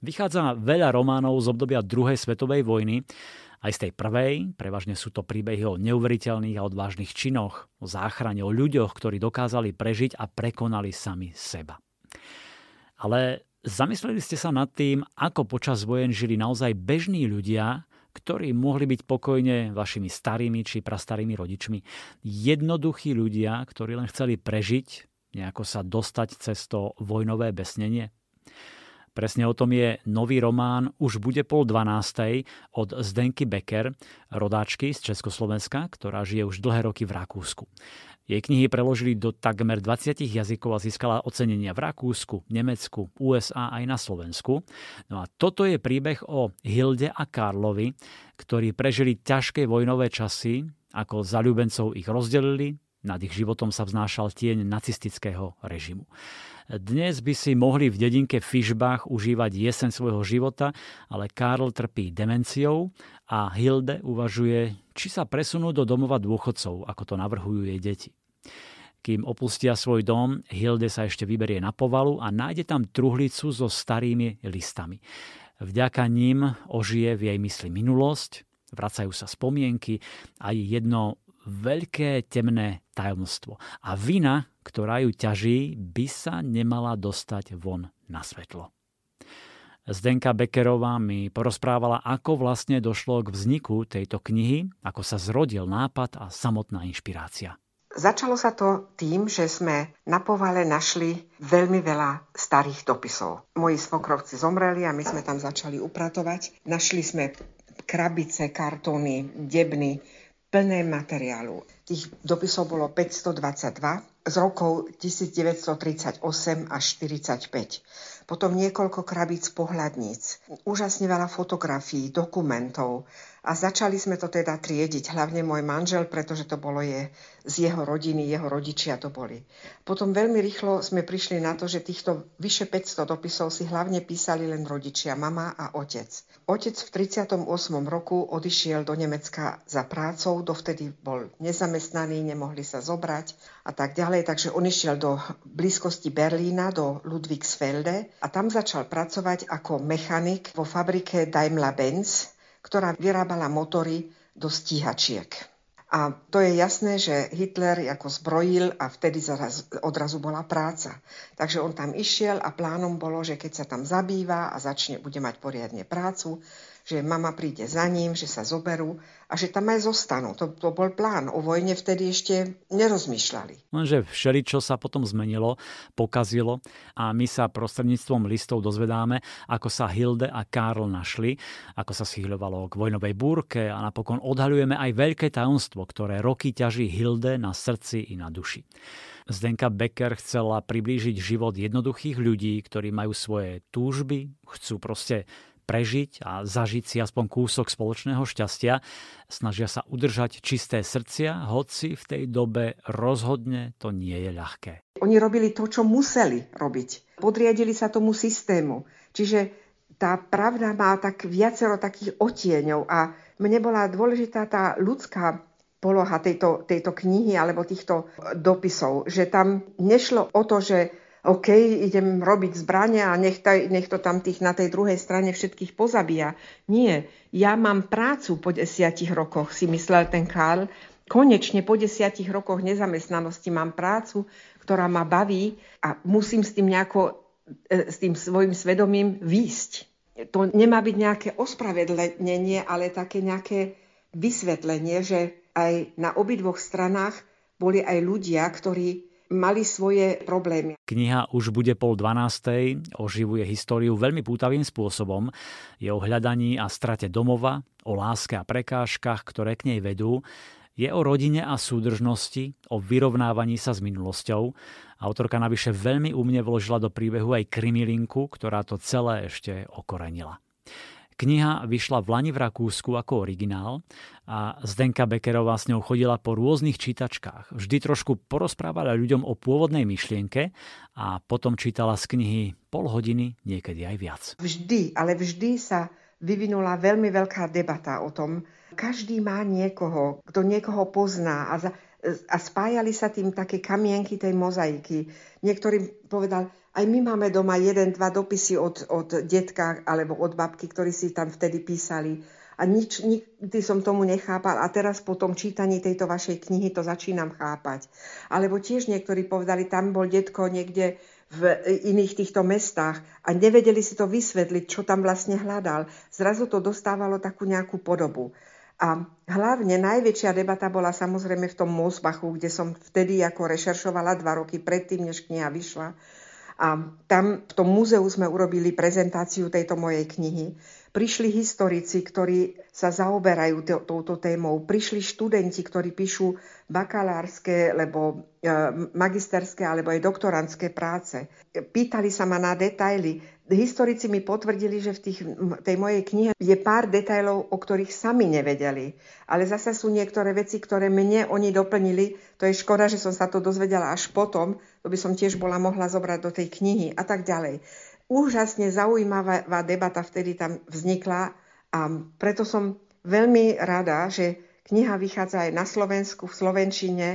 Vychádza veľa románov z obdobia druhej svetovej vojny, aj z tej prvej, prevažne sú to príbehy o neuveriteľných a odvážnych činoch, o záchrane, o ľuďoch, ktorí dokázali prežiť a prekonali sami seba. Ale zamysleli ste sa nad tým, ako počas vojen žili naozaj bežní ľudia, ktorí mohli byť pokojne vašimi starými či prastarými rodičmi. Jednoduchí ľudia, ktorí len chceli prežiť, nejako sa dostať cez to vojnové besnenie. Presne o tom je nový román Už bude pol dvanástej od Zdenky Becker, rodáčky z Československa, ktorá žije už dlhé roky v Rakúsku. Jej knihy preložili do takmer 20 jazykov a získala ocenenia v Rakúsku, Nemecku, USA aj na Slovensku. No a toto je príbeh o Hilde a Karlovi, ktorí prežili ťažké vojnové časy, ako zalúbencov ich rozdelili, nad ich životom sa vznášal tieň nacistického režimu. Dnes by si mohli v dedinke Fischbach užívať jesen svojho života, ale Karl trpí demenciou a Hilde uvažuje, či sa presunú do domova dôchodcov, ako to navrhujú jej deti. Kým opustia svoj dom, Hilde sa ešte vyberie na povalu a nájde tam truhlicu so starými listami. Vďaka ním ožije v jej mysli minulosť, vracajú sa spomienky a jedno veľké temné tajomstvo. A vina, ktorá ju ťaží, by sa nemala dostať von na svetlo. Zdenka Bekerová mi porozprávala, ako vlastne došlo k vzniku tejto knihy, ako sa zrodil nápad a samotná inšpirácia. Začalo sa to tým, že sme na povale našli veľmi veľa starých dopisov. Moji svokrovci zomreli a my sme tam začali upratovať. Našli sme krabice, kartóny, debny, plné materiálu. Tých dopisov bolo 522 z rokov 1938 až 45. Potom niekoľko krabíc pohľadníc, úžasne veľa fotografií, dokumentov, a začali sme to teda triediť, hlavne môj manžel, pretože to bolo je z jeho rodiny, jeho rodičia to boli. Potom veľmi rýchlo sme prišli na to, že týchto vyše 500 dopisov si hlavne písali len rodičia, mama a otec. Otec v 38. roku odišiel do Nemecka za prácou, dovtedy bol nezamestnaný, nemohli sa zobrať a tak ďalej, takže on išiel do blízkosti Berlína, do Ludwigsfelde a tam začal pracovať ako mechanik vo fabrike Daimler-Benz, ktorá vyrábala motory do stíhačiek. A to je jasné, že Hitler ako zbrojil a vtedy odrazu bola práca. Takže on tam išiel a plánom bolo, že keď sa tam zabýva a začne, bude mať poriadne prácu, že mama príde za ním, že sa zoberú a že tam aj zostanú. To, to bol plán. O vojne vtedy ešte nerozmýšľali. Lenže všeličo sa potom zmenilo, pokazilo a my sa prostredníctvom listov dozvedáme, ako sa Hilde a Karl našli, ako sa schýľovalo k vojnovej búrke a napokon odhaľujeme aj veľké tajomstvo, ktoré roky ťaží Hilde na srdci i na duši. Zdenka Becker chcela priblížiť život jednoduchých ľudí, ktorí majú svoje túžby, chcú proste prežiť a zažiť si aspoň kúsok spoločného šťastia. Snažia sa udržať čisté srdcia, hoci v tej dobe rozhodne to nie je ľahké. Oni robili to, čo museli robiť. Podriadili sa tomu systému. Čiže tá pravda má tak viacero takých otieňov a mne bola dôležitá tá ľudská poloha tejto, tejto knihy alebo týchto dopisov, že tam nešlo o to, že OK, idem robiť zbrania a nech, taj, nech to tam tých na tej druhej strane všetkých pozabíja. Nie, ja mám prácu po desiatich rokoch, si myslel ten Karl. Konečne po desiatich rokoch nezamestnanosti mám prácu, ktorá ma baví a musím s tým nejako, e, s tým svojim svedomím výjsť. To nemá byť nejaké ospravedlnenie, ale také nejaké vysvetlenie, že aj na obidvoch stranách boli aj ľudia, ktorí mali svoje problémy. Kniha už bude pol dvanástej, oživuje históriu veľmi pútavým spôsobom. Je o hľadaní a strate domova, o láske a prekážkach, ktoré k nej vedú. Je o rodine a súdržnosti, o vyrovnávaní sa s minulosťou. Autorka navyše veľmi umne vložila do príbehu aj krimilinku, ktorá to celé ešte okorenila. Kniha vyšla v Lani v Rakúsku ako originál a Zdenka Bekerová s ňou chodila po rôznych čítačkách. Vždy trošku porozprávala ľuďom o pôvodnej myšlienke a potom čítala z knihy pol hodiny, niekedy aj viac. Vždy, ale vždy sa vyvinula veľmi veľká debata o tom. Každý má niekoho, kto niekoho pozná a, za, a spájali sa tým také kamienky tej mozaiky. Niektorý povedal, aj my máme doma jeden, dva dopisy od, od detka alebo od babky, ktorí si tam vtedy písali. A nič, nikdy som tomu nechápal a teraz po tom čítaní tejto vašej knihy to začínam chápať. Alebo tiež niektorí povedali, tam bol detko niekde v iných týchto mestách a nevedeli si to vysvetliť, čo tam vlastne hľadal. Zrazu to dostávalo takú nejakú podobu. A hlavne najväčšia debata bola samozrejme v tom Mosbachu, kde som vtedy ako rešeršovala dva roky predtým, než kniha vyšla a tam v tom múzeu sme urobili prezentáciu tejto mojej knihy. Prišli historici, ktorí sa zaoberajú touto témou. Prišli študenti, ktorí píšu bakalárske, lebo e, magisterské, alebo aj doktorantské práce. Pýtali sa ma na detaily. Historici mi potvrdili, že v tých, tej mojej knihe je pár detailov, o ktorých sami nevedeli. Ale zase sú niektoré veci, ktoré mne oni doplnili. To je škoda, že som sa to dozvedela až potom, to by som tiež bola mohla zobrať do tej knihy a tak ďalej. Úžasne zaujímavá debata vtedy tam vznikla a preto som veľmi rada, že kniha vychádza aj na Slovensku, v Slovenčine,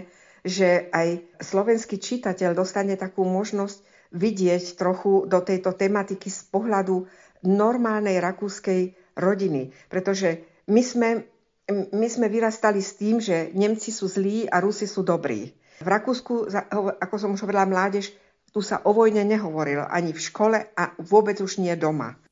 že aj slovenský čitateľ dostane takú možnosť vidieť trochu do tejto tematiky z pohľadu normálnej rakúskej rodiny. Pretože my sme, my sme vyrastali s tým, že Nemci sú zlí a Rusi sú dobrí. V Rakúsku, ako som už hovorila, mládež, tu sa o vojne nehovorilo ani v škole a vôbec už nie doma.